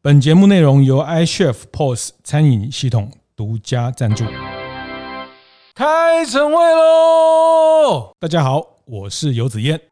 本节目内容由 iChef POS 餐饮系统独家赞助。开晨会喽！大家好，我是游子彦。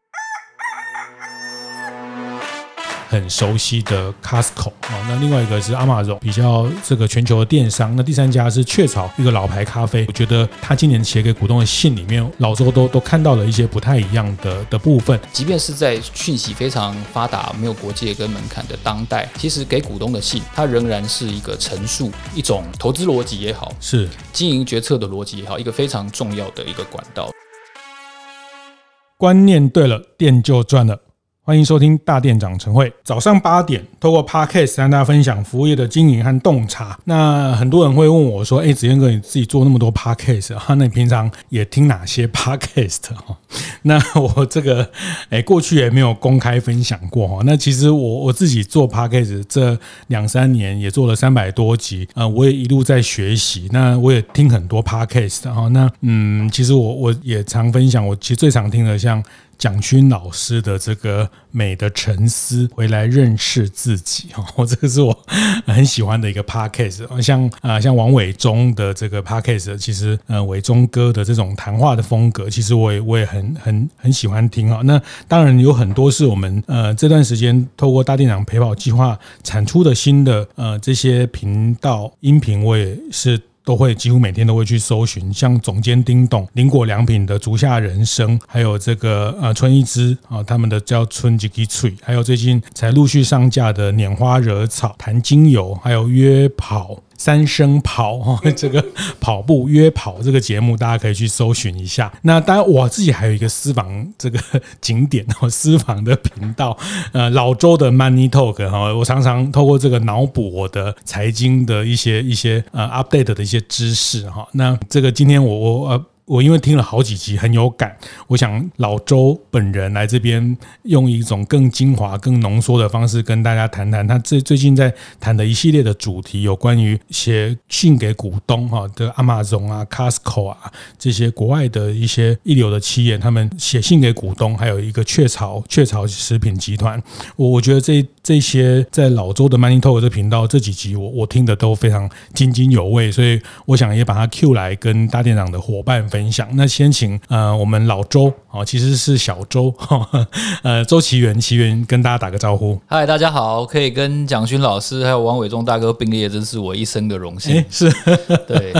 很熟悉的 Costco 啊，那另外一个是 Amazon，比较这个全球的电商。那第三家是雀巢，一个老牌咖啡。我觉得他今年写给股东的信里面，老周都都看到了一些不太一样的的部分。即便是在讯息非常发达、没有国界跟门槛的当代，其实给股东的信，它仍然是一个陈述，一种投资逻辑也好，是经营决策的逻辑也好，一个非常重要的一个管道。观念对了，店就赚了。欢迎收听大店长晨会。早上八点，透过 Podcast 跟大家分享服务业的经营和洞察。那很多人会问我说：“哎，子彦哥，你自己做那么多 Podcast 啊？那你平常也听哪些 Podcast 哈？”那我这个哎，过去也没有公开分享过哈。那其实我我自己做 Podcast 这两三年也做了三百多集，呃，我也一路在学习。那我也听很多 Podcast 哈。那嗯，其实我我也常分享，我其实最常听的像。蒋勋老师的这个美的沉思，回来认识自己哈，这个是我很喜欢的一个 podcast。像啊，像王伟忠的这个 podcast，其实呃，伟忠哥的这种谈话的风格，其实我也我也很很很喜欢听啊。那当然有很多是我们呃这段时间透过大电长陪跑计划产出的新的呃这些频道音频，我也是。都会几乎每天都会去搜寻，像总监丁董、林果良品的竹下人生，还有这个呃春一枝啊，他们的叫春吉吉翠，还有最近才陆续上架的拈花惹草谈精油，还有约跑。三声跑哈，这个跑步约跑这个节目，大家可以去搜寻一下。那当然，我自己还有一个私房这个景点哦，私房的频道，呃，老周的 Money Talk 哈，我常常透过这个脑补我的财经的一些一些呃 update 的一些知识哈。那这个今天我我呃。我因为听了好几集很有感，我想老周本人来这边用一种更精华、更浓缩的方式跟大家谈谈。他最最近在谈的一系列的主题，有关于写信给股东哈的 Amazon 啊、Costco 啊这些国外的一些一流的企业，他们写信给股东，还有一个雀巢雀巢食品集团，我我觉得这这些在老周的 Money Talk 这频道这几集我我听的都非常津津有味，所以我想也把它 Q 来跟大店长的伙伴分分享。那先请呃我们老周啊，其实是小周哈，呃周奇源，奇源跟大家打个招呼。嗨，大家好，可以跟蒋勋老师还有王伟忠大哥并列，真是我一生的荣幸。欸、是，对，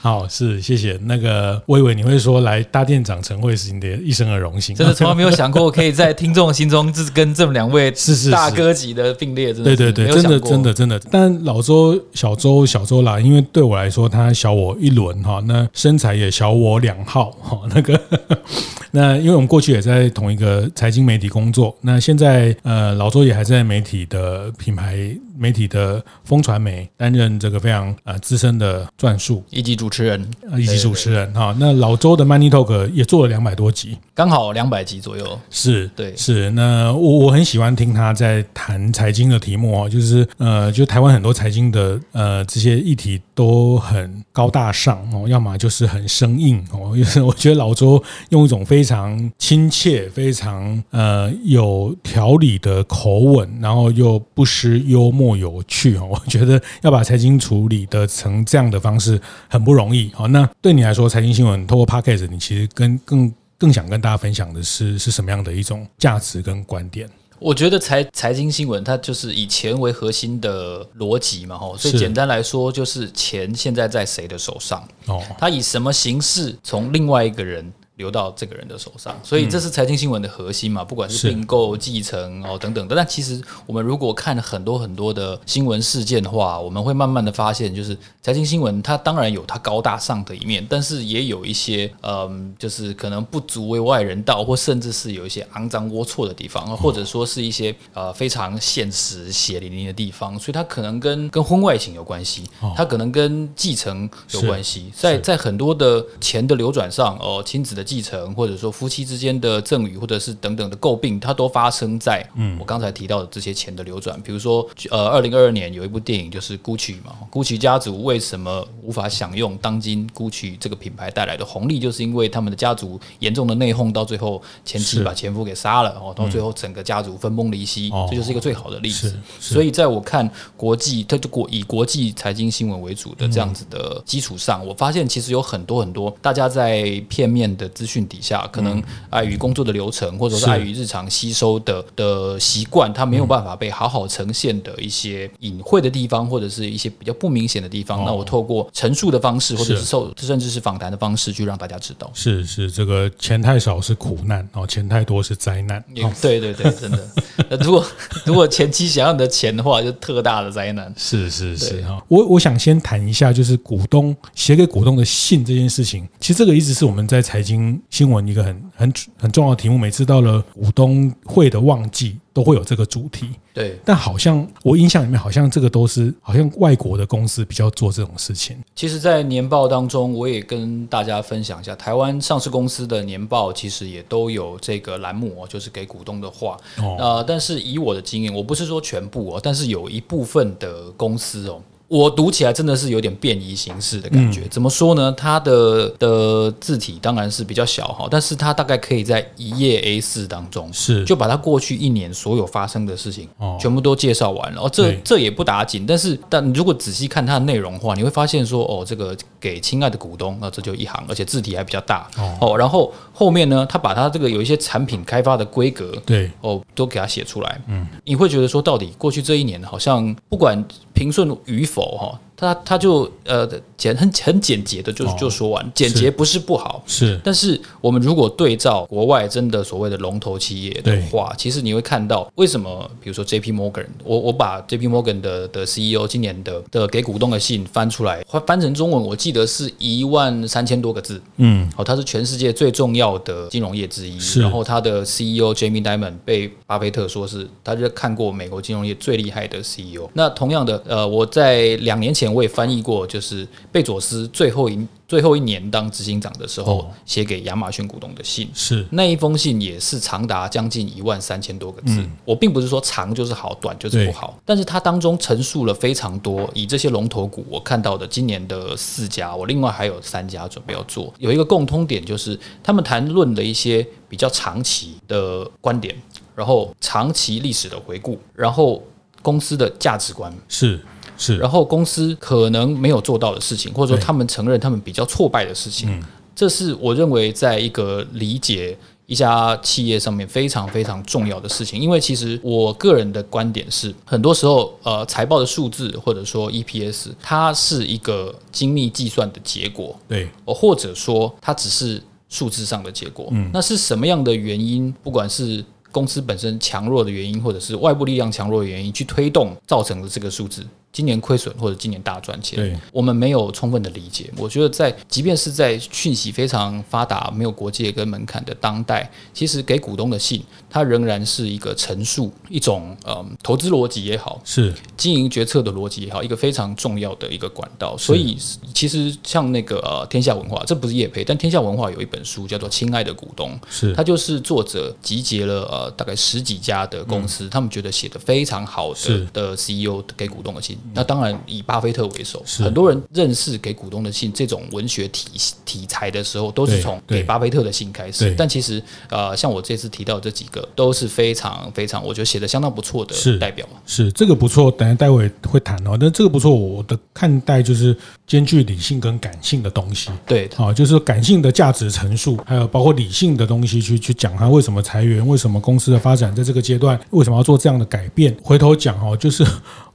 好是谢谢。那个我以为你会说来大店长晨会是你的一生的荣幸，真的从来没有想过 可以在听众心中就是跟这么两位是是大哥级的并列，真的对对对，真的真的真的。但老周小周小周啦，因为对我来说他小我一轮哈，那身材也小我。我两号哈，那个 那因为我们过去也在同一个财经媒体工作，那现在呃老周也还在媒体的品牌媒体的风传媒担任这个非常呃资深的撰述以及主持人，以及主持人哈。那老周的 Money Talk 也做了两百多集，刚好两百集左右。是对，是那我我很喜欢听他在谈财经的题目哦，就是呃就台湾很多财经的呃这些议题都很高大上哦，要么就是很生硬。哦，就是我觉得老周用一种非常亲切、非常呃有条理的口吻，然后又不失幽默有趣哦。我觉得要把财经处理的成这样的方式很不容易。好，那对你来说，财经新闻透过 Podcast，你其实跟更更想跟大家分享的是是什么样的一种价值跟观点？我觉得财财经新闻它就是以钱为核心的逻辑嘛，吼，所以简单来说就是钱现在在谁的手上，哦，它以什么形式从另外一个人。流到这个人的手上，所以这是财经新闻的核心嘛，不管是并购、继承哦等等的。但其实我们如果看很多很多的新闻事件的话，我们会慢慢的发现，就是财经新闻它当然有它高大上的一面，但是也有一些嗯，就是可能不足为外人道，或甚至是有一些肮脏龌龊的地方，或者说是一些呃非常现实血淋淋的地方。所以它可能跟跟婚外情有关系，它可能跟继承有关系，在在很多的钱的流转上哦，亲子的。继承，或者说夫妻之间的赠与，或者是等等的诟病，它都发生在嗯。我刚才提到的这些钱的流转。比如说，呃，二零二二年有一部电影就是 Gucci 嘛，Gucci 家族为什么无法享用当今 Gucci 这个品牌带来的红利，就是因为他们的家族严重的内讧，到最后前妻把前夫给杀了，哦，到最后整个家族分崩离析，这就是一个最好的例子。所以，在我看国际，它就国以国际财经新闻为主的这样子的基础上，我发现其实有很多很多大家在片面的资讯底下，可能碍于工作的流程，或者是碍于日常吸收的的习惯，它没有办法被好好呈现的一些隐晦的地方，或者是一些比较不明显的地方。那我透过陈述的方式，或者是受甚至是访谈的方式，去让大家知道。是是，这个钱太少是苦难哦，钱太多是灾难。对对对，真的。如果如果前期想要你的钱的话，就特大的灾难。是是是哈，我我想先谈一下，就是股东写给股东的信这件事情。其实这个一直是我们在财经新闻一个很很很重要的题目。每次到了股东会的旺季，都会有这个主题。对，但好像我印象里面，好像这个都是好像外国的公司比较做这种事情。其实，在年报当中，我也跟大家分享一下，台湾上市公司的年报其实也都有这个栏目哦，就是给股东的话。哦，呃，但是以我的经验，我不是说全部哦，但是有一部分的公司哦。我读起来真的是有点便宜形式的感觉。怎么说呢？它的的字体当然是比较小哈，但是它大概可以在一页 A 四当中，是就把它过去一年所有发生的事情全部都介绍完了。哦，这这也不打紧，但是但如果仔细看它的内容的话，你会发现说，哦，这个给亲爱的股东，那这就一行，而且字体还比较大哦。然后后面呢，他把它这个有一些产品开发的规格，对哦，都给它写出来。嗯，你会觉得说，到底过去这一年好像不管平顺与否。哈，他他就呃简很很简洁的就就说完，简洁不是不好，是，但是我们如果对照国外真的所谓的龙头企业的话，其实你会看到为什么，比如说 J P Morgan，我我把 J P Morgan 的的 CEO 今年的的给股东的信翻出来，翻翻成中文，我记得是一万三千多个字，嗯，好，他是全世界最重要的金融业之一，然后他的 CEO Jamie Dimon 被巴菲特说是他就看过美国金融业最厉害的 CEO，那同样的呃我在两年前我也翻译过，就是贝佐斯最后一最后一年当执行长的时候写给亚马逊股东的信，是那一封信也是长达将近一万三千多个字。我并不是说长就是好，短就是不好，但是它当中陈述了非常多。以这些龙头股我看到的今年的四家，我另外还有三家准备要做，有一个共通点就是他们谈论的一些比较长期的观点，然后长期历史的回顾，然后公司的价值观是。是，然后公司可能没有做到的事情，或者说他们承认他们比较挫败的事情，嗯、这是我认为在一个理解一家企业上面非常非常重要的事情。因为其实我个人的观点是，很多时候呃财报的数字或者说 EPS，它是一个精密计算的结果，对，或者说它只是数字上的结果。嗯，那是什么样的原因？不管是公司本身强弱的原因，或者是外部力量强弱的原因，去推动造成的这个数字。今年亏损或者今年大赚钱，我们没有充分的理解。我觉得在即便是在讯息非常发达、没有国界跟门槛的当代，其实给股东的信，它仍然是一个陈述，一种嗯投资逻辑也好，是经营决策的逻辑也好，一个非常重要的一个管道。所以其实像那个呃天下文化，这不是叶培，但天下文化有一本书叫做《亲爱的股东》，是它就是作者集结了呃大概十几家的公司，嗯、他们觉得写的非常好的的 CEO 给股东的信。那当然以巴菲特为首，很多人认识给股东的信这种文学体题材的时候，都是从给巴菲特的信开始。但其实呃，像我这次提到这几个，都是非常非常，我觉得写的相当不错的代表。是，是这个不错，等下待会会谈哦。但这个不错，我的看待就是兼具理性跟感性的东西。对，好，就是感性的价值陈述，还有包括理性的东西去去讲他为什么裁员，为什么公司的发展在这个阶段为什么要做这样的改变。回头讲哦，就是。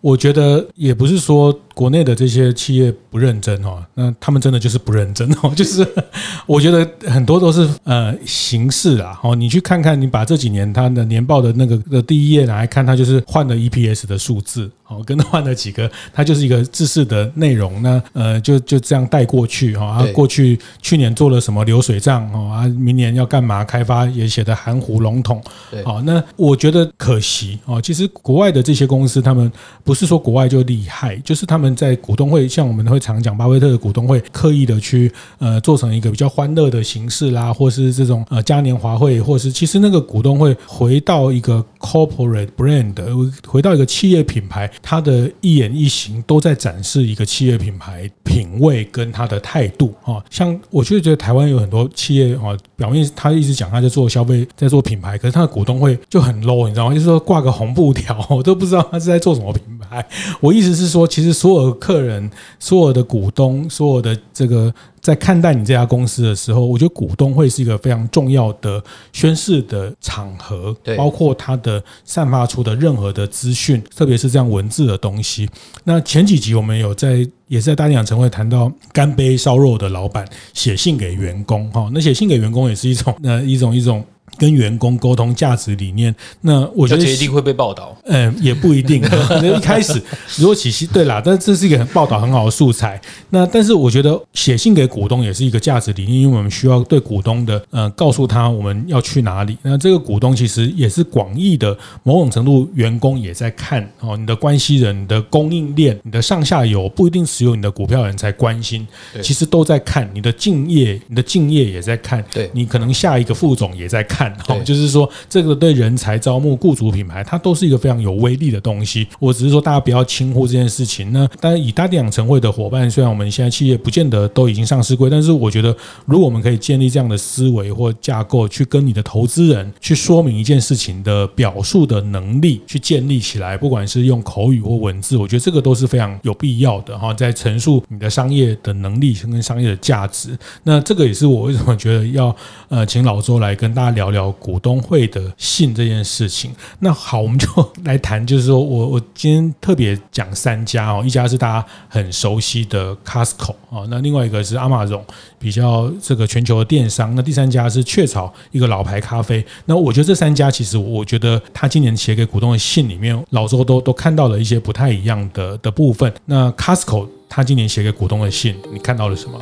我觉得也不是说国内的这些企业不认真哦，那他们真的就是不认真哦，就是我觉得很多都是呃形式啊，哦，你去看看，你把这几年它的年报的那个的第一页拿来看，它就是换了 EPS 的数字，哦，跟换了几个，它就是一个制式的内容，那呃就就这样带过去哈，啊过去去年做了什么流水账哦，啊明年要干嘛开发也写的含糊笼统，对，好，那我觉得可惜哦，其实国外的这些公司他们。不是说国外就厉害，就是他们们在股东会，像我们会常讲，巴菲特的股东会刻意的去呃做成一个比较欢乐的形式啦，或是这种呃嘉年华会，或是其实那个股东会回到一个 corporate brand，回到一个企业品牌，它的一言一行都在展示一个企业品牌品味跟它的态度啊。像我就觉得台湾有很多企业啊，表面他一直讲他在做消费，在做品牌，可是他的股东会就很 low，你知道吗？就是说挂个红布条，我 都不知道他是在做什么品牌。我意思是说，其实所有的客人、所有的股东、所有的这个。在看待你这家公司的时候，我觉得股东会是一个非常重要的宣誓的场合，包括它的散发出的任何的资讯，特别是这样文字的东西。那前几集我们有在，也是在大店长晨会谈到干杯烧肉的老板写信给员工，哈，那写信给员工也是一种，呃，一种一种。跟员工沟通价值理念，那我觉得一定会被报道。嗯，也不一定。那一开始如果起薪对啦，但这是一个很报道很好的素材。那但是我觉得写信给股东也是一个价值理念，因为我们需要对股东的呃告诉他我们要去哪里。那这个股东其实也是广义的，某种程度员工也在看哦，你的关系人、你的供应链、你的上下游不一定只有你的股票人才关心，其实都在看你的敬业，你的敬业也在看。对，你可能下一个副总也在看。哦，就是说，这个对人才招募、雇主品牌，它都是一个非常有威力的东西。我只是说，大家不要轻忽这件事情。那当然，以大店长晨会的伙伴，虽然我们现在企业不见得都已经上市柜，但是我觉得，如果我们可以建立这样的思维或架构，去跟你的投资人去说明一件事情的表述的能力，去建立起来，不管是用口语或文字，我觉得这个都是非常有必要的哈，在陈述你的商业的能力跟商业的价值。那这个也是我为什么觉得要呃请老周来跟大家聊聊聊。股东会的信这件事情，那好，我们就来谈，就是说我我今天特别讲三家哦，一家是大家很熟悉的 Costco 啊，那另外一个是 Amazon，比较这个全球的电商，那第三家是雀巢，一个老牌咖啡。那我觉得这三家其实，我觉得他今年写给股东的信里面，老周都都看到了一些不太一样的的部分。那 Costco 他今年写给股东的信，你看到了什么？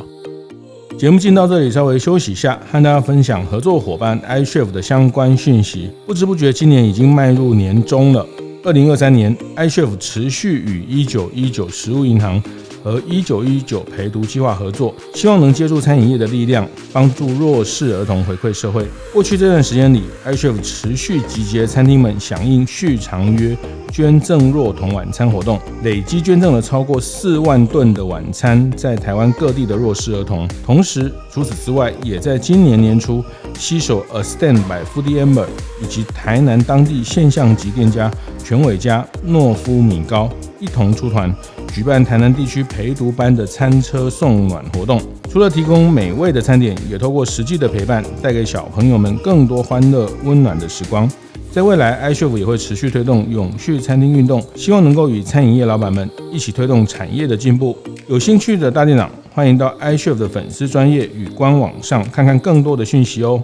节目进到这里，稍微休息一下，和大家分享合作伙伴 iCHEF 的相关讯息。不知不觉，今年已经迈入年中了。二零二三年，iCHEF 持续与一九一九食物银行。和一九一九陪读计划合作，希望能借助餐饮业的力量，帮助弱势儿童回馈社会。过去这段时间里，iCHEF 持续集结餐厅们响应续长约捐赠弱童晚餐活动，累计捐赠了超过四万顿的晚餐，在台湾各地的弱势儿童。同时，除此之外，也在今年年初携手 A Stand by Foodie-Ember 以及台南当地现象级店家全伟家、诺夫米糕一同出团。举办台南地区陪读班的餐车送暖活动，除了提供美味的餐点，也透过实际的陪伴，带给小朋友们更多欢乐温暖的时光。在未来，iCHEF 也会持续推动永续餐厅运动，希望能够与餐饮业老板们一起推动产业的进步。有兴趣的大店长，欢迎到 iCHEF 的粉丝专业与官网上看看更多的讯息哦。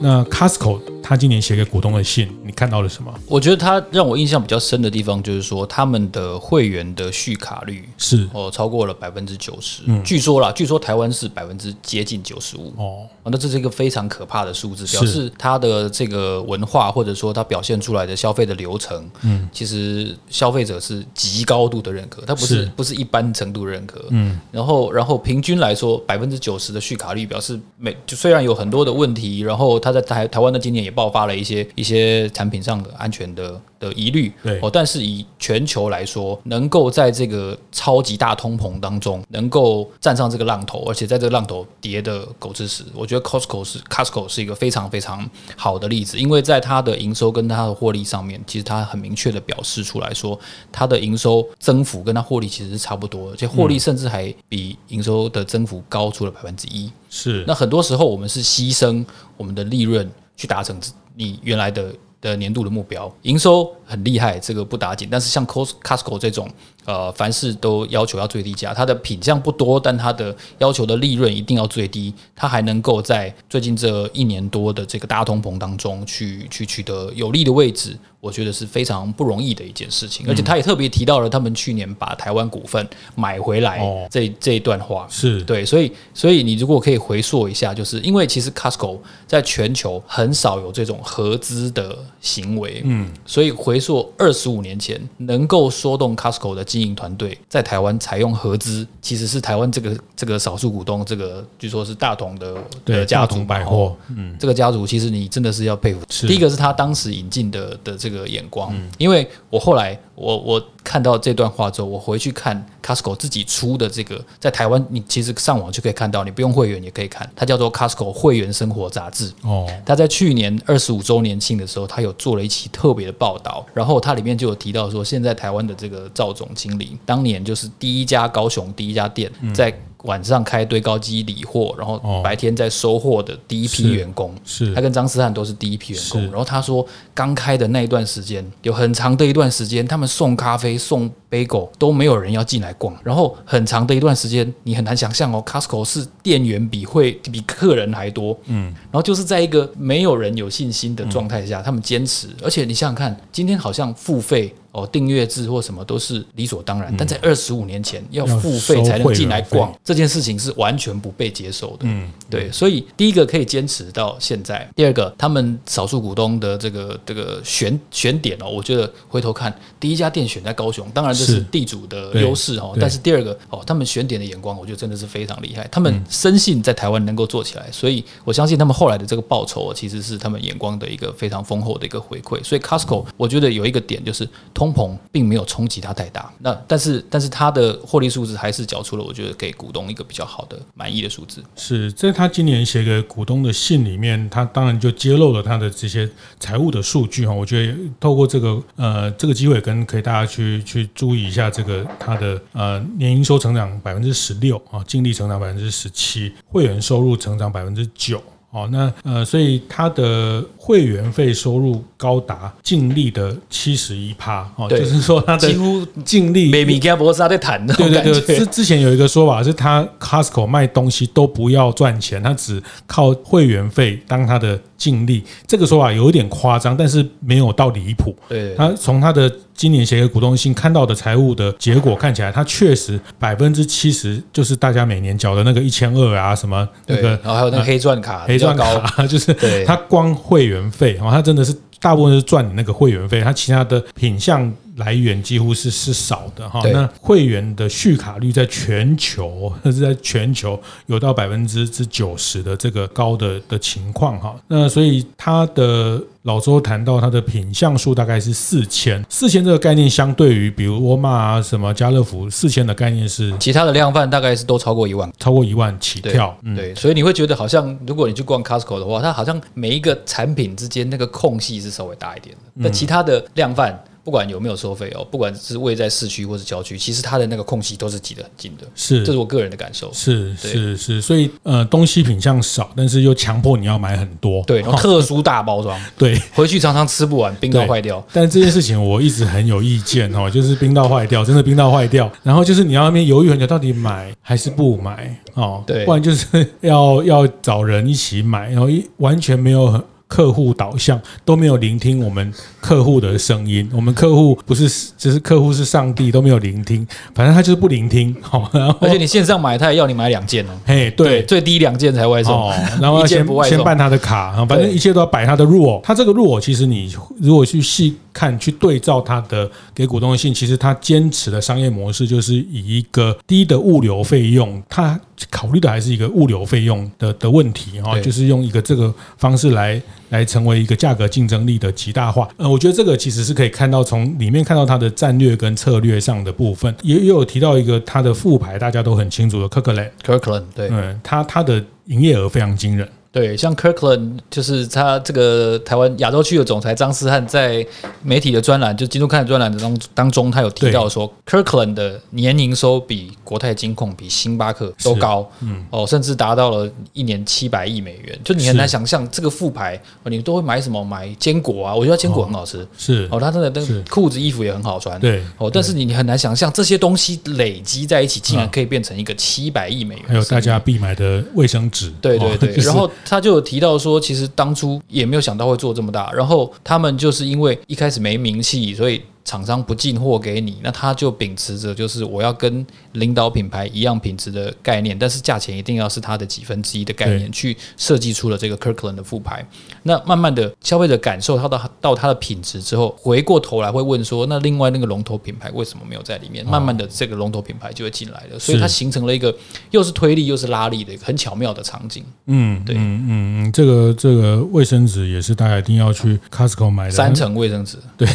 那 Costco。他今年写给股东的信，你看到了什么？我觉得他让我印象比较深的地方，就是说他们的会员的续卡率是哦超过了百分之九十。嗯，据说啦，据说台湾是百分之接近九十五。哦，那这是一个非常可怕的数字，表示他的这个文化或者说他表现出来的消费的流程，嗯，其实消费者是极高度的认可，他不是不是一般程度认可。嗯，然后然后平均来说，百分之九十的续卡率表示每就虽然有很多的问题，然后他在台台湾的今年也。爆发了一些一些产品上的安全的的疑虑，对哦，但是以全球来说，能够在这个超级大通膨当中，能够站上这个浪头，而且在这个浪头跌的狗吃屎，我觉得 Costco 是 Costco 是一个非常非常好的例子，因为在它的营收跟它的获利上面，其实它很明确的表示出来说，它的营收增幅跟它获利其实是差不多，而且获利甚至还比营收的增幅高出了百分之一。是，那很多时候我们是牺牲我们的利润。去达成你原来的的年度的目标，营收很厉害，这个不打紧。但是像 Costco 这种，呃，凡事都要求要最低价，它的品相不多，但它的要求的利润一定要最低，它还能够在最近这一年多的这个大通膨当中去去取得有利的位置。我觉得是非常不容易的一件事情。而且他也特别提到了他们去年把台湾股份买回来这这一段话，是对。所以，所以你如果可以回溯一下，就是因为其实 Costco 在全球很少有这种合资的行为，嗯，所以回溯二十五年前能够说动 Costco 的经营团队在台湾采用合资，其实是台湾这个这个少数股东，这个据说是大同的的家族百货，嗯，这个家族其实你真的是要佩服。第一个是他当时引进的的这个眼光，因为我后来我我看到这段话之后，我回去看 Costco 自己出的这个，在台湾你其实上网就可以看到，你不用会员也可以看，它叫做 Costco 会员生活杂志。哦，他在去年二十五周年庆的时候，他有做了一期特别的报道，然后它里面就有提到说，现在台湾的这个赵总经理，当年就是第一家高雄第一家店在。晚上开堆高机理货，然后白天在收货的第一批员工，是他跟张思翰都是第一批员工。然后他说，刚开的那一段时间，有很长的一段时间，他们送咖啡、送 bagel 都没有人要进来逛。然后很长的一段时间，你很难想象哦，Costco 是店员比会比客人还多。嗯，然后就是在一个没有人有信心的状态下，他们坚持。而且你想想看，今天好像付费。哦，订阅制或什么都是理所当然，但在二十五年前要付费才能进来逛，这件事情是完全不被接受的。嗯，对，所以第一个可以坚持到现在，第二个他们少数股东的这个这个选选点哦，我觉得回头看第一家店选在高雄，当然这是地主的优势哦，但是第二个哦，他们选点的眼光，我觉得真的是非常厉害，他们深信在台湾能够做起来，所以我相信他们后来的这个报酬其实是他们眼光的一个非常丰厚的一个回馈。所以 Costco 我觉得有一个点就是通。通膨并没有冲击它太大，那但是但是它的获利数字还是缴出了，我觉得给股东一个比较好的满意的数字。是在他今年写给股东的信里面，他当然就揭露了他的这些财务的数据哈。我觉得透过这个呃这个机会，跟可以大家去去注意一下这个他的呃年营收成长百分之十六啊，净利成长百分之十七，会员收入成长百分之九。哦，那呃，所以他的会员费收入高达净利的七十一趴，哦，就是说他的几乎净利。博萨在谈的，对对对，之之前有一个说法是，他 Costco 卖东西都不要赚钱，他只靠会员费当他的净利。这个说法有一点夸张，但是没有到离谱。对，他从他的。今年写给股东信看到的财务的结果看起来，他确实百分之七十就是大家每年缴的那个一千二啊，什么那个，然后还有那个黑钻卡，黑钻卡 就是它光会员费哦，它真的是大部分是赚你那个会员费，它其他的品相。来源几乎是是少的哈，那会员的续卡率在全球，那 是在全球有到百分之之九十的这个高的的情况哈。那所以它的老周谈到他的品项数大概是四千，四千这个概念相对于比如沃尔玛啊什么家乐福四千的概念是，其他的量贩大概是都超过一万，超过一万起跳。对，对，所以你会觉得好像如果你去逛 Costco 的话，它好像每一个产品之间那个空隙是稍微大一点的，那其他的量贩。不管有没有收费哦，不管是位在市区或是郊区，其实它的那个空隙都是挤得很近的。是，这是我个人的感受。是是是，所以呃，东西品相少，但是又强迫你要买很多。对，然后特殊大包装。对，回去常常吃不完，冰到坏掉。但这件事情我一直很有意见哦，就是冰到坏掉，真的冰到坏掉。然后就是你要那边犹豫很久，到底买还是不买哦？对，不然就是 要要找人一起买，然后一完全没有很。客户导向都没有聆听我们客户的声音，我们客户不是，只是客户是上帝都没有聆听，反正他就是不聆听，好，然后而且你线上买，他也要你买两件哦，嘿，对，最低两件才外送，哦，然后 先先办他的卡，反正一切都要摆他的 rule，他这个 rule 其实你如果去细看去对照他的给股东的信，其实他坚持的商业模式就是以一个低的物流费用，他考虑的还是一个物流费用的的问题哈，就是用一个这个方式来。来成为一个价格竞争力的极大化。呃，我觉得这个其实是可以看到从里面看到它的战略跟策略上的部分，也也有提到一个它的副牌，大家都很清楚的 Kirkland，Kirkland，对，嗯，它它的营业额非常惊人。对，像 Kirkland 就是他这个台湾亚洲区的总裁张思翰在媒体的专栏，就金周刊的专栏当当中，他有提到说，Kirkland 的年营收比国泰金控、比星巴克都高，嗯，哦，甚至达到了一年七百亿美元。就你很难想象这个副牌，你都会买什么？买坚果啊？我觉得坚果很好吃，是哦，他真的那裤子衣服也很好穿，对哦。但是你你很难想象这些东西累积在一起，竟然可以变成一个七百亿美元。还有大家必买的卫生纸，对对对，然后。他就有提到说，其实当初也没有想到会做这么大，然后他们就是因为一开始没名气，所以。厂商不进货给你，那他就秉持着就是我要跟领导品牌一样品质的概念，但是价钱一定要是它的几分之一的概念，去设计出了这个 Kirkland 的副牌。那慢慢的，消费者感受它到到它的品质之后，回过头来会问说，那另外那个龙头品牌为什么没有在里面？慢慢的，这个龙头品牌就会进来了，所以它形成了一个又是推力又是拉力的一个很巧妙的场景。嗯，对，嗯嗯，这个这个卫生纸也是大家一定要去 Costco 买的，三层卫生纸，对。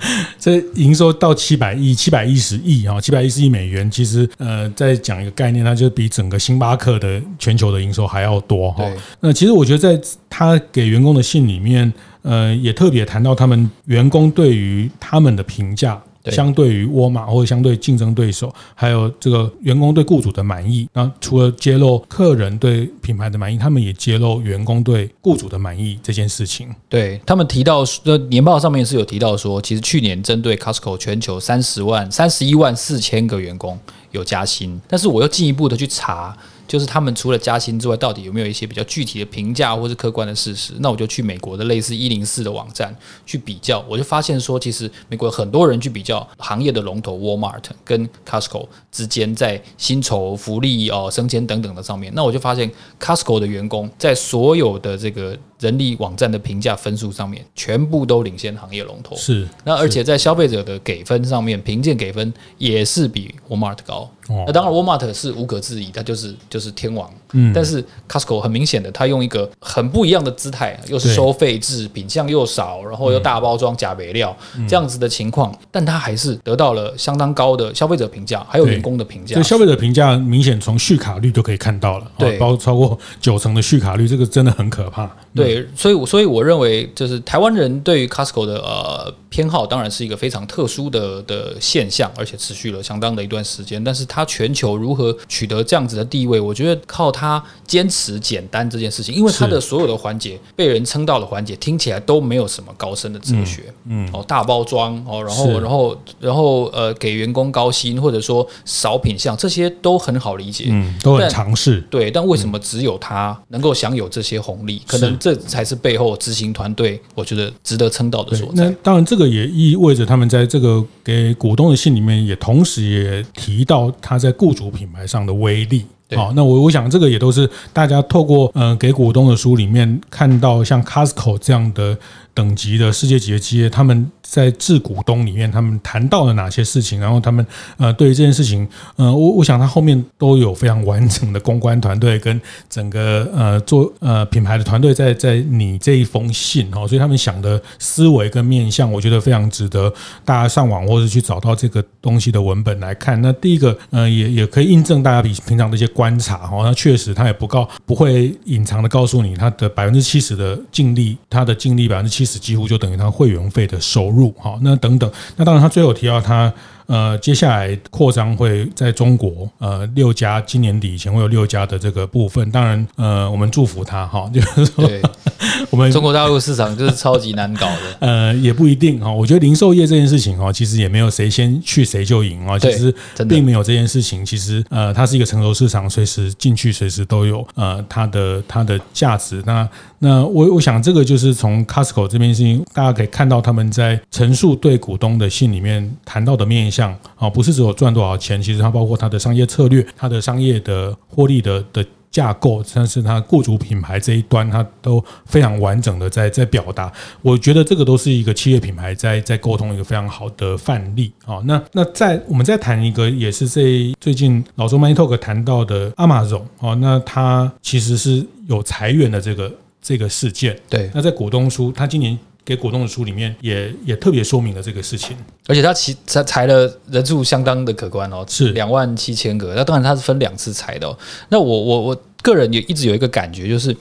这营收到七百亿、七百一十亿啊，七百一十亿美元，其实呃，在讲一个概念，它就是比整个星巴克的全球的营收还要多哈。那其实我觉得，在他给员工的信里面，呃，也特别谈到他们员工对于他们的评价。相对于沃尔玛或者相对竞争对手，还有这个员工对雇主的满意，那除了揭露客人对品牌的满意，他们也揭露员工对雇主的满意这件事情。对，他们提到，呃，年报上面是有提到说，其实去年针对 Costco 全球三十万、三十一万四千个员工有加薪，但是我又进一步的去查。就是他们除了加薪之外，到底有没有一些比较具体的评价或是客观的事实？那我就去美国的类似一零四的网站去比较，我就发现说，其实美国有很多人去比较行业的龙头 Walmart 跟 Costco 之间在薪酬、福利、哦升迁等等的上面，那我就发现 Costco 的员工在所有的这个。人力网站的评价分数上面，全部都领先行业龙头。是，那而且在消费者的给分上面，评鉴给分也是比 Walmart 高。哦，那当然 Walmart 是无可置疑，它就是就是天王。嗯，但是 Costco 很明显的，它用一个很不一样的姿态，又是收费制，品项又少，然后又大包装假肥料这样子的情况，但它还是得到了相当高的消费者评价，还有员工的评价。就消费者评价明显从续卡率都可以看到了，对，包超过九成的续卡率，这个真的很可怕。对，所以所以我认为，就是台湾人对于 Costco 的呃偏好，当然是一个非常特殊的的现象，而且持续了相当的一段时间。但是它全球如何取得这样子的地位，我觉得靠它坚持简单这件事情，因为他的所有的环节被人称道的环节，听起来都没有什么高深的哲学，嗯，哦，大包装哦，然后然后然后呃，给员工高薪或者说少品相，这些都很好理解，嗯，都很尝试，对。但为什么只有他能够享有这些红利？可能。这才是背后执行团队，我觉得值得称道的所在。那当然，这个也意味着他们在这个给股东的信里面，也同时也提到他在雇主品牌上的威力。好，那我我想这个也都是大家透过呃给股东的书里面看到，像 Costco 这样的等级的世界级的企业，他们。在致股东里面，他们谈到了哪些事情？然后他们呃，对于这件事情，呃，我我想他后面都有非常完整的公关团队跟整个呃做呃品牌的团队在在拟这一封信哦，所以他们想的思维跟面向，我觉得非常值得大家上网或者去找到这个东西的文本来看。那第一个呃，也也可以印证大家比平常的一些观察哦，那确实他也不告不会隐藏的告诉你，他的百分之七十的净利，他的净利百分之七几乎就等于他会员费的收。入好，那等等，那当然，他最后提到他呃，接下来扩张会在中国呃六家，今年底以前会有六家的这个部分。当然呃，我们祝福他哈，就是说对 我们中国大陆市场就是超级难搞的。呃，也不一定哈，我觉得零售业这件事情哈，其实也没有谁先去谁就赢啊，其实并没有这件事情。其实呃，它是一个成熟市场，随时进去随时都有呃它的它的价值。那那我我想这个就是从 Costco 这边事情，大家可以看到他们在陈述对股东的信里面谈到的面向啊，不是只有赚多少钱，其实它包括它的商业策略、它的商业的获利的的架构，但是它雇主品牌这一端，它都非常完整的在在表达。我觉得这个都是一个企业品牌在在沟通一个非常好的范例啊。那那在我们再谈一个，也是这最近老周 Money Talk 谈到的 Amazon 啊，那它其实是有裁员的这个。这个事件，对，那在股东书，他今年给股东的书里面也也特别说明了这个事情，而且他其裁裁的人数相当的可观哦，是两万七千个，那当然他是分两次裁的哦，那我我我。个人也一直有一个感觉，就是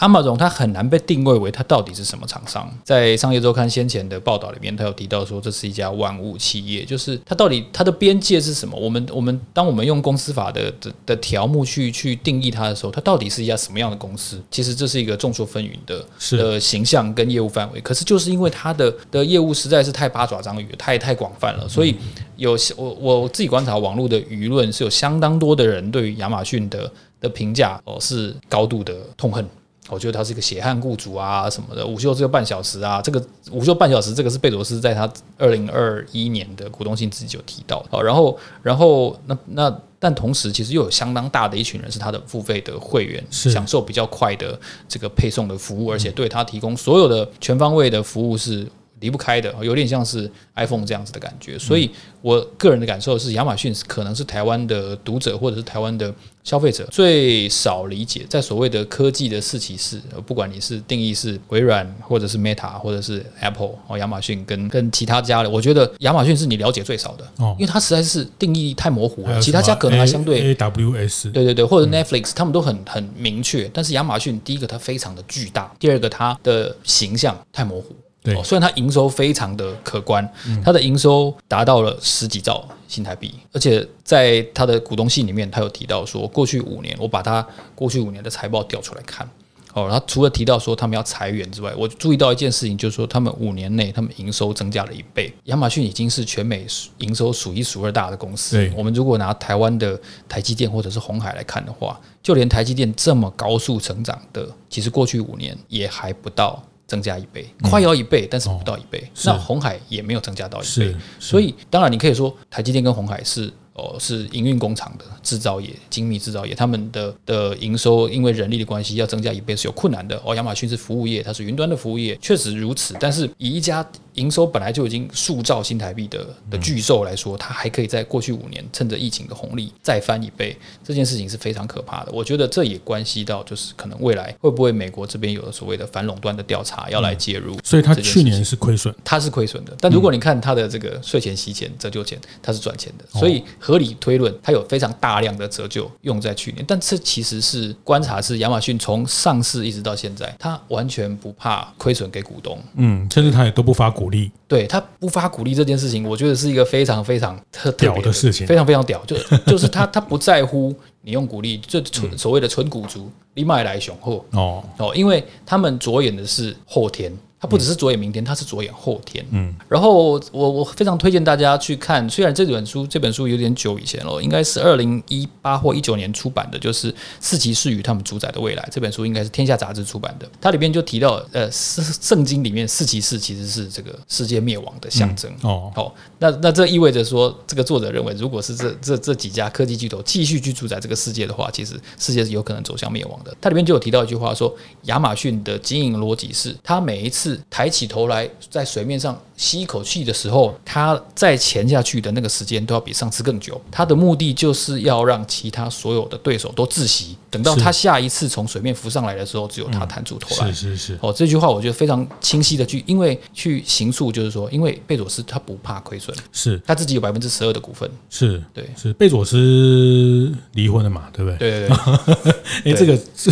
Amazon 它很难被定位为它到底是什么厂商。在商业周刊先前的报道里面，他有提到说这是一家万物企业，就是它到底它的边界是什么？我们我们当我们用公司法的的的条目去去定义它的时候，它到底是一家什么样的公司？其实这是一个众说纷纭的的形象跟业务范围。可是就是因为它的的业务实在是太八爪章鱼，太太广泛了，所以有我我自己观察网络的舆论是有相当多的人对于亚马逊的。的评价哦是高度的痛恨我觉得他是一个血汗雇主啊什么的，午休只有半小时啊，这个午休半小时，这个是贝佐斯在他二零二一年的股东信自己有提到哦，然后然后那那但同时其实又有相当大的一群人是他的付费的会员，享受比较快的这个配送的服务，而且对他提供所有的全方位的服务是。离不开的，有点像是 iPhone 这样子的感觉，所以我个人的感受是，亚马逊可能是台湾的读者或者是台湾的消费者最少理解，在所谓的科技的四骑士，不管你是定义是微软或者是 Meta 或者是 Apple 哦，亚马逊跟跟其他家的，我觉得亚马逊是你了解最少的，因为它实在是定义太模糊了，其他家可能还相对 AWS 对对对，或者 Netflix 他们都很很明确，但是亚马逊第一个它非常的巨大，第二个它的形象太模糊。对，虽然它营收非常的可观，它的营收达到了十几兆新台币，而且在它的股东信里面，它有提到说，过去五年，我把它过去五年的财报调出来看，哦，然后除了提到说他们要裁员之外，我注意到一件事情，就是说他们五年内他们营收增加了一倍，亚马逊已经是全美营收数一数二大的公司。我们如果拿台湾的台积电或者是红海来看的话，就连台积电这么高速成长的，其实过去五年也还不到。增加一倍，快要一倍，但是不到一倍。那红海也没有增加到一倍，所以当然你可以说台积电跟红海是。哦，是营运工厂的制造业，精密制造业，他们的的营收因为人力的关系要增加一倍是有困难的。哦，亚马逊是服务业，它是云端的服务业，确实如此。但是以一家营收本来就已经数兆新台币的的巨兽来说，它还可以在过去五年趁着疫情的红利再翻一倍，这件事情是非常可怕的。我觉得这也关系到就是可能未来会不会美国这边有所谓的反垄断的调查要来介入。所以它去年是亏损，它是亏损的。但如果你看它的这个税前息钱折旧钱，它是赚钱的。所以。合理推论，它有非常大量的折旧用在去年，但这其实是观察是亚马逊从上市一直到现在，它完全不怕亏损给股东，嗯，甚至它也都不发股利，对，它不发股利这件事情，我觉得是一个非常非常特屌的事情，非常非常屌，就 就是它它不在乎你用股利，就纯所谓的纯股族，你买来雄厚哦。哦，因为他们着眼的是后天。它不只是着眼明天，它是着眼后天。嗯，然后我我非常推荐大家去看，虽然这本书这本书有点久以前了，应该是二零一八或一九年出版的，就是《四骑士与他们主宰的未来》这本书，应该是天下杂志出版的。它里面就提到，呃，圣圣经里面四骑士其实是这个世界灭亡的象征。哦，好，那那这意味着说，这个作者认为，如果是这这这几家科技巨头继续去主宰这个世界的话，其实世界是有可能走向灭亡的。它里面就有提到一句话说，亚马逊的经营逻辑是，它每一次抬起头来，在水面上吸一口气的时候，它再潜下去的那个时间都要比上次更久。它的目的就是要让其他所有的对手都窒息，等到他下一次从水面浮上来的时候，只有他探出头来。是是是。哦，这句话我觉得非常清晰的去，因为去形塑就是说，因为贝佐斯他不怕亏损，是他自己有百分之十二的股份。是对，是贝佐斯离婚了嘛？对不对？对对对。哎，这个是，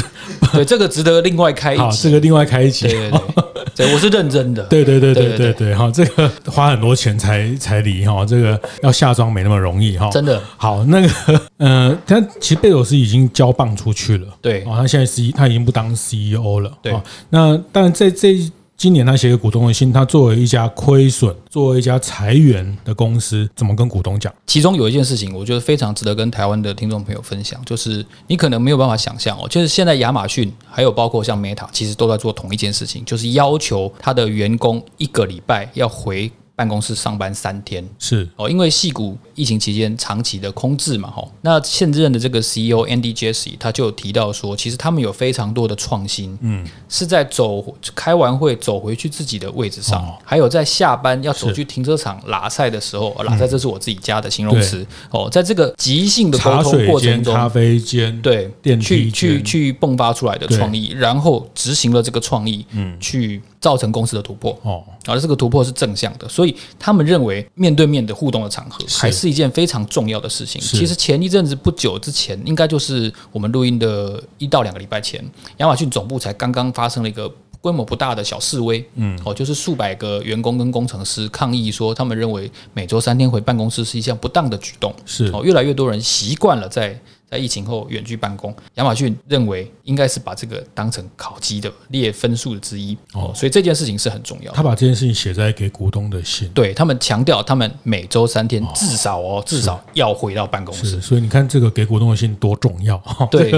对这个值得另外开一集。这个另外开一集。对对对。对，我是认真的。对对对对对对，哈，这个 花很多钱才才离哈，这个要下庄没那么容易哈。真的。好，那个，呃，他其实贝佐斯已经交棒出去了。对。哦，他现在 C，他已经不当 CEO 了。对。那当然在这。今年他写给股东的信，他作为一家亏损、作为一家裁员的公司，怎么跟股东讲？其中有一件事情，我觉得非常值得跟台湾的听众朋友分享，就是你可能没有办法想象哦，就是现在亚马逊还有包括像 Meta，其实都在做同一件事情，就是要求他的员工一个礼拜要回。办公室上班三天。是。哦，因为戏谷疫情期间长期的空置嘛，哈。那现任的这个 CEO Andy Jesse 他就有提到说，其实他们有非常多的创新，嗯，是在走开完会走回去自己的位置上，还有在下班要走去停车场拉赛的时候，拉赛这是我自己加的形容词。哦，在这个即兴的沟通过程中，咖啡间对，去去去迸发出来的创意，然后执行了这个创意，嗯，去。造成公司的突破。哦，而这个突破是正向的，所以他们认为面对面的互动的场合还是一件非常重要的事情。其实前一阵子不久之前，应该就是我们录音的一到两个礼拜前，亚马逊总部才刚刚发生了一个规模不大的小示威，嗯，哦，就是数百个员工跟工程师抗议说，他们认为每周三天回办公室是一项不当的举动，是。哦，越来越多人习惯了在。在疫情后远距办公，亚马逊认为应该是把这个当成考绩的列分数的之一哦，所以这件事情是很重要。他把这件事情写在给股东的信，对他们强调，他们每周三天至少哦，至少要回到办公室。所以你看这个给股东的信多重要。对，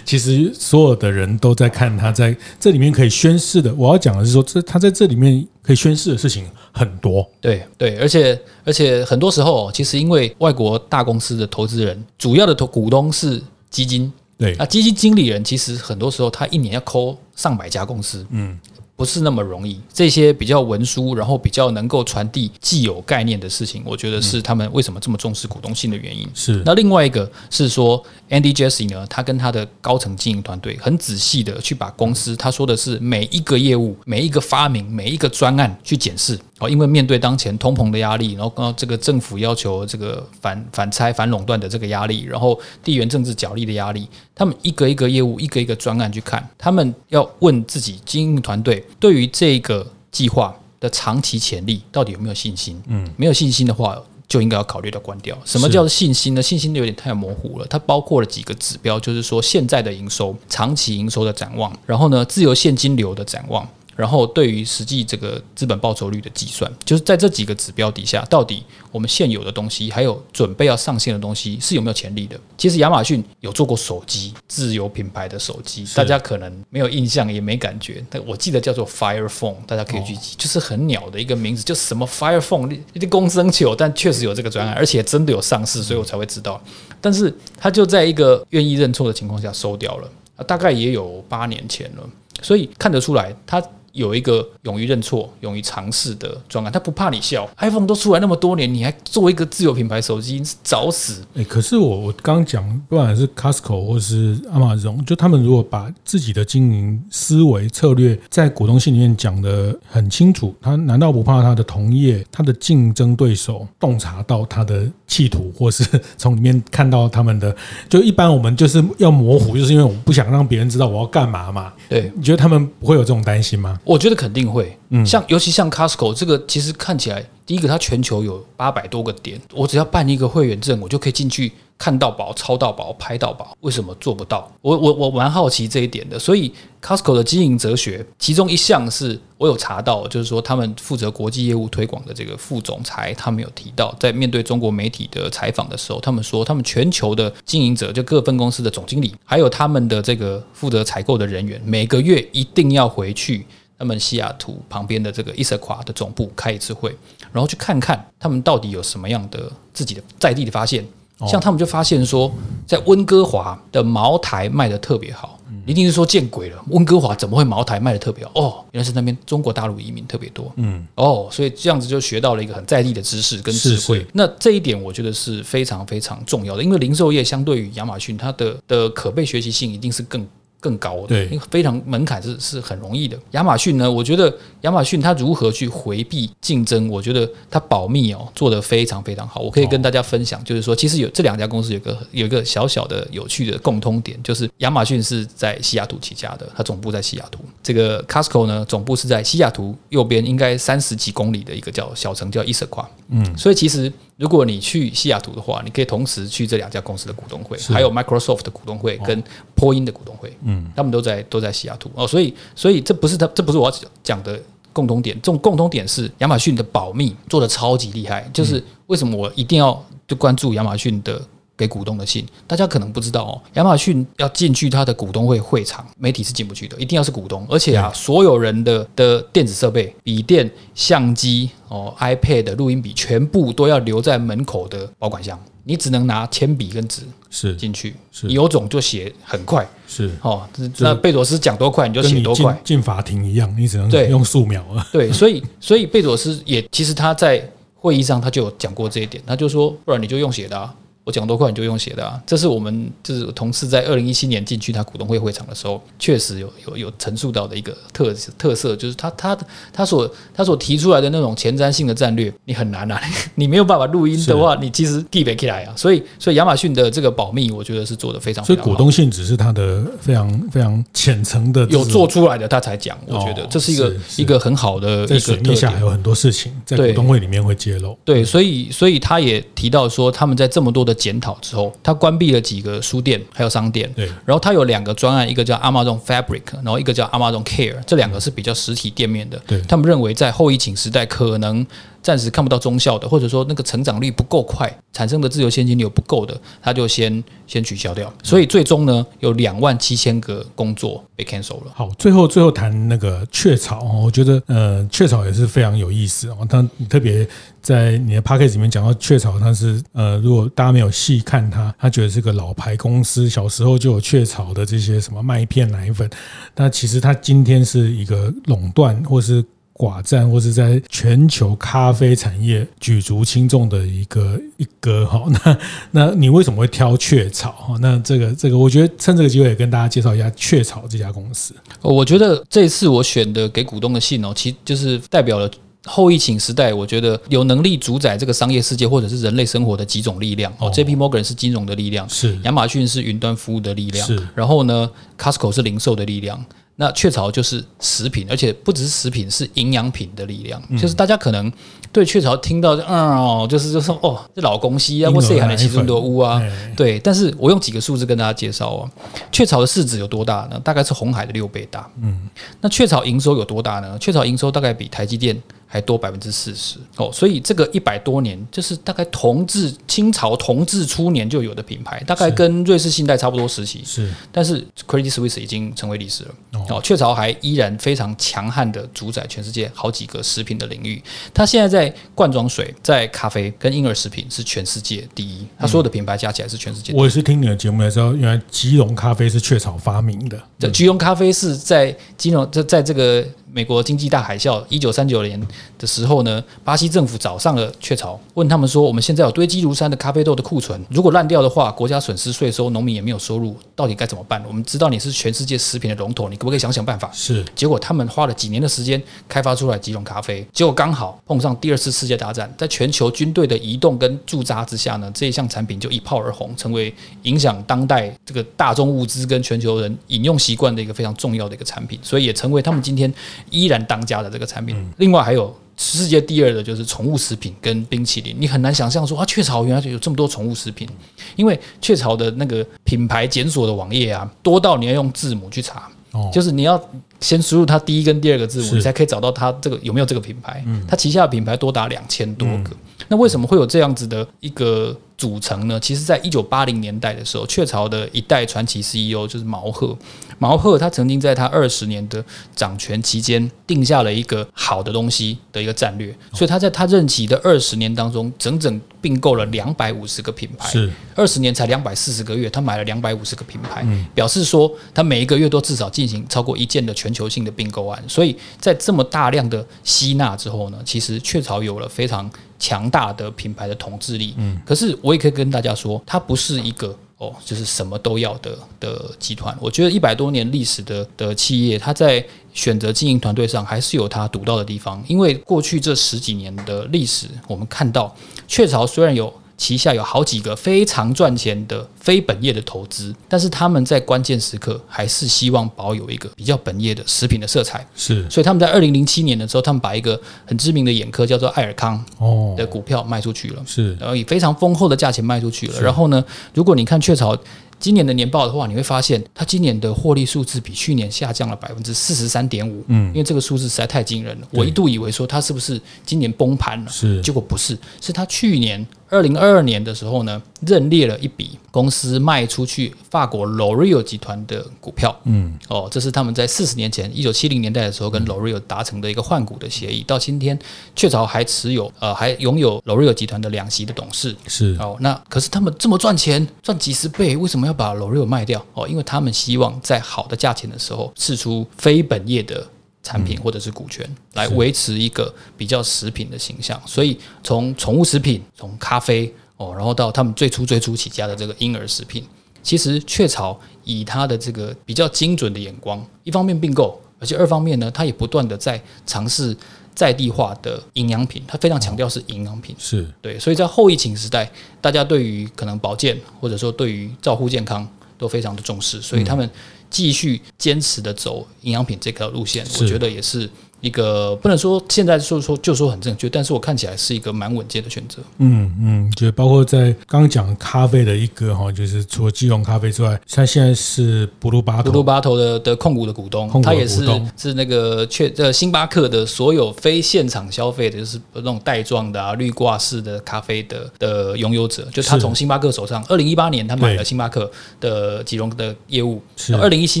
其实所有的人都在看他在这里面可以宣誓的。我要讲的是说，这他在这里面可以宣誓的事情很多。对对，而且而且很多时候，其实因为外国大公司的投资人主要的投股东是。基金，对那，基金经理人其实很多时候他一年要 call 上百家公司，嗯。不是那么容易，这些比较文书，然后比较能够传递既有概念的事情，我觉得是他们为什么这么重视股东性的原因。是。那另外一个是说，Andy Jesse 呢，他跟他的高层经营团队很仔细的去把公司，他说的是每一个业务、每一个发明、每一个专案去检视。哦，因为面对当前通膨的压力，然后刚这个政府要求这个反反拆、反垄断的这个压力，然后地缘政治角力的压力，他们一个一个业务、一个一个专案去看，他们要问自己经营团队。对于这个计划的长期潜力，到底有没有信心？嗯，没有信心的话，就应该要考虑到关掉。什么叫做信心呢？信心有点太模糊了。它包括了几个指标，就是说现在的营收、长期营收的展望，然后呢，自由现金流的展望。然后，对于实际这个资本报酬率的计算，就是在这几个指标底下，到底我们现有的东西，还有准备要上线的东西，是有没有潜力的？其实亚马逊有做过手机，自有品牌的手机，大家可能没有印象，也没感觉。但我记得叫做 Fire Phone，大家可以去记，就是很鸟的一个名字，就什么 Fire Phone，一点公升球，但确实有这个专案，而且真的有上市，所以我才会知道。但是他就在一个愿意认错的情况下收掉了，大概也有八年前了，所以看得出来他。有一个勇于认错、勇于尝试的专案，他不怕你笑。iPhone 都出来那么多年，你还做一个自有品牌手机，找死！诶，可是我我刚讲，不管是 Costco 或是 Amazon，就他们如果把自己的经营思维策略在股东信里面讲的很清楚，他难道不怕他的同业、他的竞争对手洞察到他的企图，或是从里面看到他们的？就一般我们就是要模糊，就是因为我们不想让别人知道我要干嘛嘛。对，你觉得他们不会有这种担心吗？我觉得肯定会，嗯，像尤其像 Costco 这个，其实看起来，第一个它全球有八百多个点，我只要办一个会员证，我就可以进去看到宝、抄到宝、拍到宝，为什么做不到？我我我蛮好奇这一点的。所以 Costco 的经营哲学，其中一项是我有查到，就是说他们负责国际业务推广的这个副总裁，他们有提到，在面对中国媒体的采访的时候，他们说他们全球的经营者，就各分公司的总经理，还有他们的这个负责采购的人员，每个月一定要回去。他们西雅图旁边的这个伊瑟卡的总部开一次会，然后去看看他们到底有什么样的自己的在地的发现。像他们就发现说，在温哥华的茅台卖的特别好，一定是说见鬼了，温哥华怎么会茅台卖的特别好？哦，原来是那边中国大陆移民特别多。嗯，哦，所以这样子就学到了一个很在地的知识跟智慧。那这一点我觉得是非常非常重要的，因为零售业相对于亚马逊，它的的可被学习性一定是更。更高的，对，非常门槛是是很容易的。亚马逊呢，我觉得亚马逊它如何去回避竞争，我觉得它保密哦做得非常非常好。我可以跟大家分享，就是说，其实有这两家公司有个有一个小小的有趣的共通点，就是亚马逊是在西雅图起家的，它总部在西雅图。这个 Costco 呢，总部是在西雅图右边应该三十几公里的一个叫小城叫伊瑟卡。嗯，所以其实。如果你去西雅图的话，你可以同时去这两家公司的股东会，还有 Microsoft 的股东会跟波音的股东会，嗯，他们都在都在西雅图。哦，所以所以这不是他这不是我要讲的共同点，这种共同点是亚马逊的保密做的超级厉害，就是为什么我一定要就关注亚马逊的。给股东的信，大家可能不知道哦。亚马逊要进去他的股东会会场，媒体是进不去的，一定要是股东。而且啊，所有人的的电子设备、笔电、相机、哦 iPad、录音笔，全部都要留在门口的保管箱。你只能拿铅笔跟纸是进去，是有种就写很快，是哦。那贝佐斯讲多快，你就写多快。进法庭一样，你只能用素描啊。对，所以所以贝佐斯也其实他在会议上他就有讲过这一点，他就说，不然你就用写的啊。我讲多快你就用写的啊！这是我们就是同事在二零一七年进去他股东会会场的时候，确实有有有陈述到的一个特特色，就是他他他所他所提出来的那种前瞻性的战略，你很难啊！你没有办法录音的话，你其实记不起来啊！所以所以亚马逊的这个保密，我觉得是做的非常非常好。所以股东信只是他的非常非常浅层的有做出来的，他才讲。我觉得这是一个一个很好的在水面下还有很多事情在股东会里面会揭露。对，所以所以他也提到说，他们在这么多的的检讨之后，他关闭了几个书店还有商店。对，然后他有两个专案，一个叫 Amazon Fabric，然后一个叫 Amazon Care，这两个是比较实体店面的。对，他们认为在后疫情时代可能。暂时看不到中效的，或者说那个成长率不够快，产生的自由现金流不够的，他就先先取消掉。所以最终呢，有两万七千个工作被 cancel 了。好，最后最后谈那个雀巢哦，我觉得呃，雀巢也是非常有意思哦。他特别在你的 podcast 里面讲到雀巢，它是呃，如果大家没有细看它，他觉得是个老牌公司，小时候就有雀巢的这些什么麦片奶粉，但其实它今天是一个垄断或是。寡占或是在全球咖啡产业举足轻重的一个一哥哈，那那你为什么会挑雀巢哈？那这个这个，我觉得趁这个机会也跟大家介绍一下雀巢这家公司。我觉得这次我选的给股东的信哦，其实就是代表了后疫情时代，我觉得有能力主宰这个商业世界或者是人类生活的几种力量哦。J P Morgan 是金融的力量，是亚马逊是云端服务的力量，是然后呢，Costco 是零售的力量。那雀巢就是食品，而且不只是食品，是营养品的力量。嗯、就是大家可能对雀巢听到，嗯，就是就说哦，这老公司啊，或谁还能其中多屋啊？对。但是我用几个数字跟大家介绍哦，雀巢的市值有多大呢？大概是红海的六倍大。嗯。那雀巢营收有多大呢？雀巢营收大概比台积电。还多百分之四十哦，所以这个一百多年，就是大概同治清朝同治初年就有的品牌，大概跟瑞士信贷差不多时期。是，但是 Credit Suisse 已经成为历史了。哦，雀巢还依然非常强悍的主宰全世界好几个食品的领域。它现在在罐装水、在咖啡跟婴儿食品是全世界第一。它所有的品牌加起来是全世界第一。我也是听你的节目才知道，原来吉隆咖啡是雀巢发明的。这吉隆咖啡是在金融在在这个。美国经济大海啸一九三九年的时候呢，巴西政府找上了雀巢，问他们说：“我们现在有堆积如山的咖啡豆的库存，如果烂掉的话，国家损失税收，农民也没有收入，到底该怎么办？我们知道你是全世界食品的龙头，你可不可以想想办法？”是。结果他们花了几年的时间开发出来几种咖啡，结果刚好碰上第二次世界大战，在全球军队的移动跟驻扎之下呢，这一项产品就一炮而红，成为影响当代这个大众物资跟全球人饮用习惯的一个非常重要的一个产品，所以也成为他们今天依然当家的这个产品，另外还有世界第二的就是宠物食品跟冰淇淋。你很难想象说啊，雀巢原来就有这么多宠物食品，因为雀巢的那个品牌检索的网页啊，多到你要用字母去查，就是你要先输入它第一跟第二个字母，你才可以找到它这个有没有这个品牌。它旗下的品牌多达两千多个。那为什么会有这样子的一个组成呢？其实，在一九八零年代的时候，雀巢的一代传奇 CEO 就是毛赫。毛赫他曾经在他二十年的掌权期间，定下了一个好的东西的一个战略，所以他在他任期的二十年当中，整整并购了两百五十个品牌。是二十年才两百四十个月，他买了两百五十个品牌，表示说他每一个月都至少进行超过一件的全球性的并购案。所以在这么大量的吸纳之后呢，其实雀巢有了非常强大的品牌的统治力。嗯，可是我也可以跟大家说，它不是一个。哦，就是什么都要的的集团，我觉得一百多年历史的的企业，它在选择经营团队上还是有它独到的地方。因为过去这十几年的历史，我们看到雀巢虽然有。旗下有好几个非常赚钱的非本业的投资，但是他们在关键时刻还是希望保有一个比较本业的食品的色彩。是，所以他们在二零零七年的时候，他们把一个很知名的眼科叫做爱尔康哦的股票卖出去了，是，然后以非常丰厚的价钱卖出去了。然后呢，如果你看雀巢。今年的年报的话，你会发现它今年的获利数字比去年下降了百分之四十三点五。嗯，因为这个数字实在太惊人了。我一度以为说它是不是今年崩盘了？是，结果不是，是它去年二零二二年的时候呢，认列了一笔公司卖出去法国 L'Oréal 集团的股票。嗯，哦，这是他们在四十年前一九七零年代的时候跟 L'Oréal 达成的一个换股的协议。到今天，雀巢还持有呃，还拥有 L'Oréal 集团的两席的董事。是哦，那可是他们这么赚钱，赚几十倍，为什么要？把 L'Oréal 卖掉哦，因为他们希望在好的价钱的时候试出非本业的产品或者是股权，来维持一个比较食品的形象。所以从宠物食品、从咖啡哦，然后到他们最初最初起家的这个婴儿食品，其实雀巢以它的这个比较精准的眼光，一方面并购，而且二方面呢，它也不断的在尝试。在地化的营养品，它非常强调是营养品，是对，所以在后疫情时代，大家对于可能保健或者说对于照护健康都非常的重视，所以他们继续坚持的走营养品这条路线，我觉得也是一个不能说现在说说就说很正确，但是我看起来是一个蛮稳健的选择。嗯嗯，就包括在刚刚讲咖啡的一个哈，就是除了基隆咖啡之外，他现在是 Blue Bottle，Blue Bottle 的的控股的股东，他也是是那个确呃星巴克的所有非现场消费的，就是那种袋装的啊、绿挂式的咖啡的的拥有者，就他从星巴克手上，二零一八年他买了星巴克的吉隆的业务，二零一七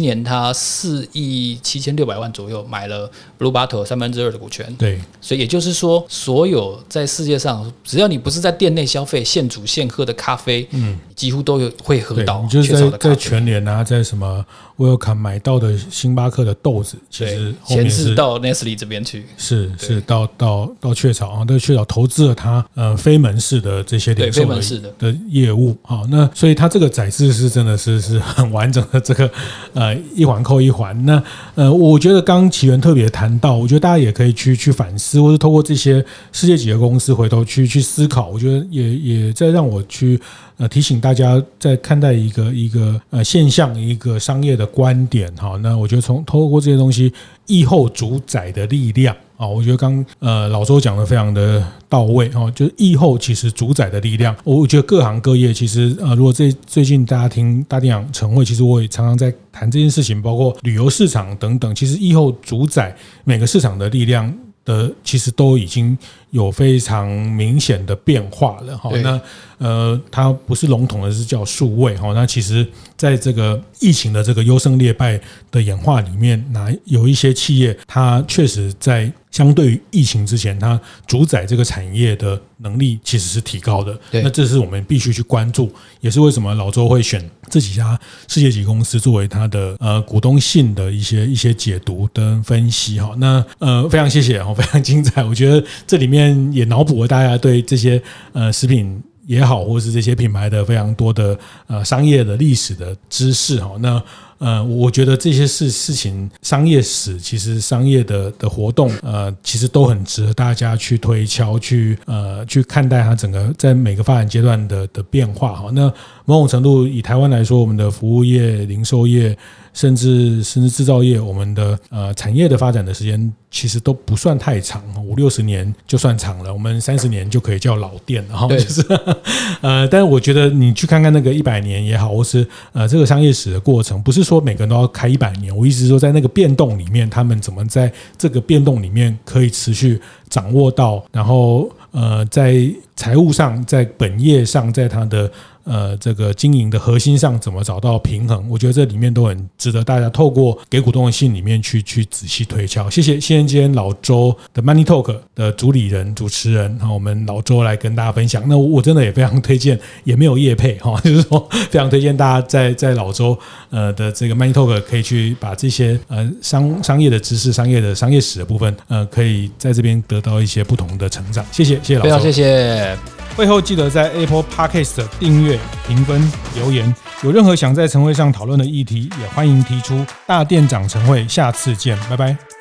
年他四亿七千六百万左右买了 Blue Bottle 三分之二的股权，对，所以也就是说，所有在世界上，只要你不是在店内消费现煮现喝的咖啡，嗯，几乎都有会喝到。就是在在全联啊，在什么 Welcome 买到的星巴克的豆子，其实前是到 Nestle 这边去，是是到到到雀巢啊，到雀巢投资了它呃非门市的这些零售的的业务啊，那所以它这个载具是真的是是很完整的，这个呃一环扣一环。那呃，我觉得刚启源特别谈到，我觉得大家也可以去去反思，或者透过这些世界级的公司回头去去思考，我觉得也也在让我去。呃，提醒大家在看待一个一个呃现象，一个商业的观点哈。那我觉得从透过这些东西，疫后主宰的力量啊，我觉得刚呃老周讲的非常的到位哈。就是疫后其实主宰的力量，我觉得各行各业其实呃，如果最最近大家听大店长晨会，其实我也常常在谈这件事情，包括旅游市场等等。其实疫后主宰每个市场的力量的，其实都已经有非常明显的变化了哈。那呃，它不是笼统的，是叫数位哈。那其实在这个疫情的这个优胜劣败的演化里面，那有一些企业，它确实在相对于疫情之前，它主宰这个产业的能力其实是提高的。那这是我们必须去关注，也是为什么老周会选这几家世界级公司作为它的呃股东性的一些一些解读跟分析哈。那呃，非常谢谢哦，非常精彩。我觉得这里面也脑补了大家对这些呃食品。也好，或是这些品牌的非常多的呃商业的历史的知识哈，那呃，我觉得这些事事情商业史其实商业的的活动呃，其实都很值得大家去推敲，去呃去看待它整个在每个发展阶段的的变化哈。那某种程度以台湾来说，我们的服务业、零售业。甚至甚至制造业，我们的呃产业的发展的时间其实都不算太长，五六十年就算长了。我们三十年就可以叫老店了哈。就是呃，但是我觉得你去看看那个一百年也好，或是呃这个商业史的过程，不是说每个人都要开一百年。我意思是说，在那个变动里面，他们怎么在这个变动里面可以持续掌握到，然后呃在财务上，在本业上，在他的。呃，这个经营的核心上怎么找到平衡？我觉得这里面都很值得大家透过给股东的信里面去去仔细推敲。谢谢，谢谢老周的 Money Talk 的主理人、主持人，哈，我们老周来跟大家分享。那我真的也非常推荐，也没有业配哈，就是说非常推荐大家在在老周呃的这个 Money Talk 可以去把这些呃商商业的知识、商业的商业史的部分，呃，可以在这边得到一些不同的成长。谢谢，谢谢老周，谢谢。会后记得在 Apple Podcast 订阅、评分、留言。有任何想在晨会上讨论的议题，也欢迎提出。大店长晨会，下次见，拜拜。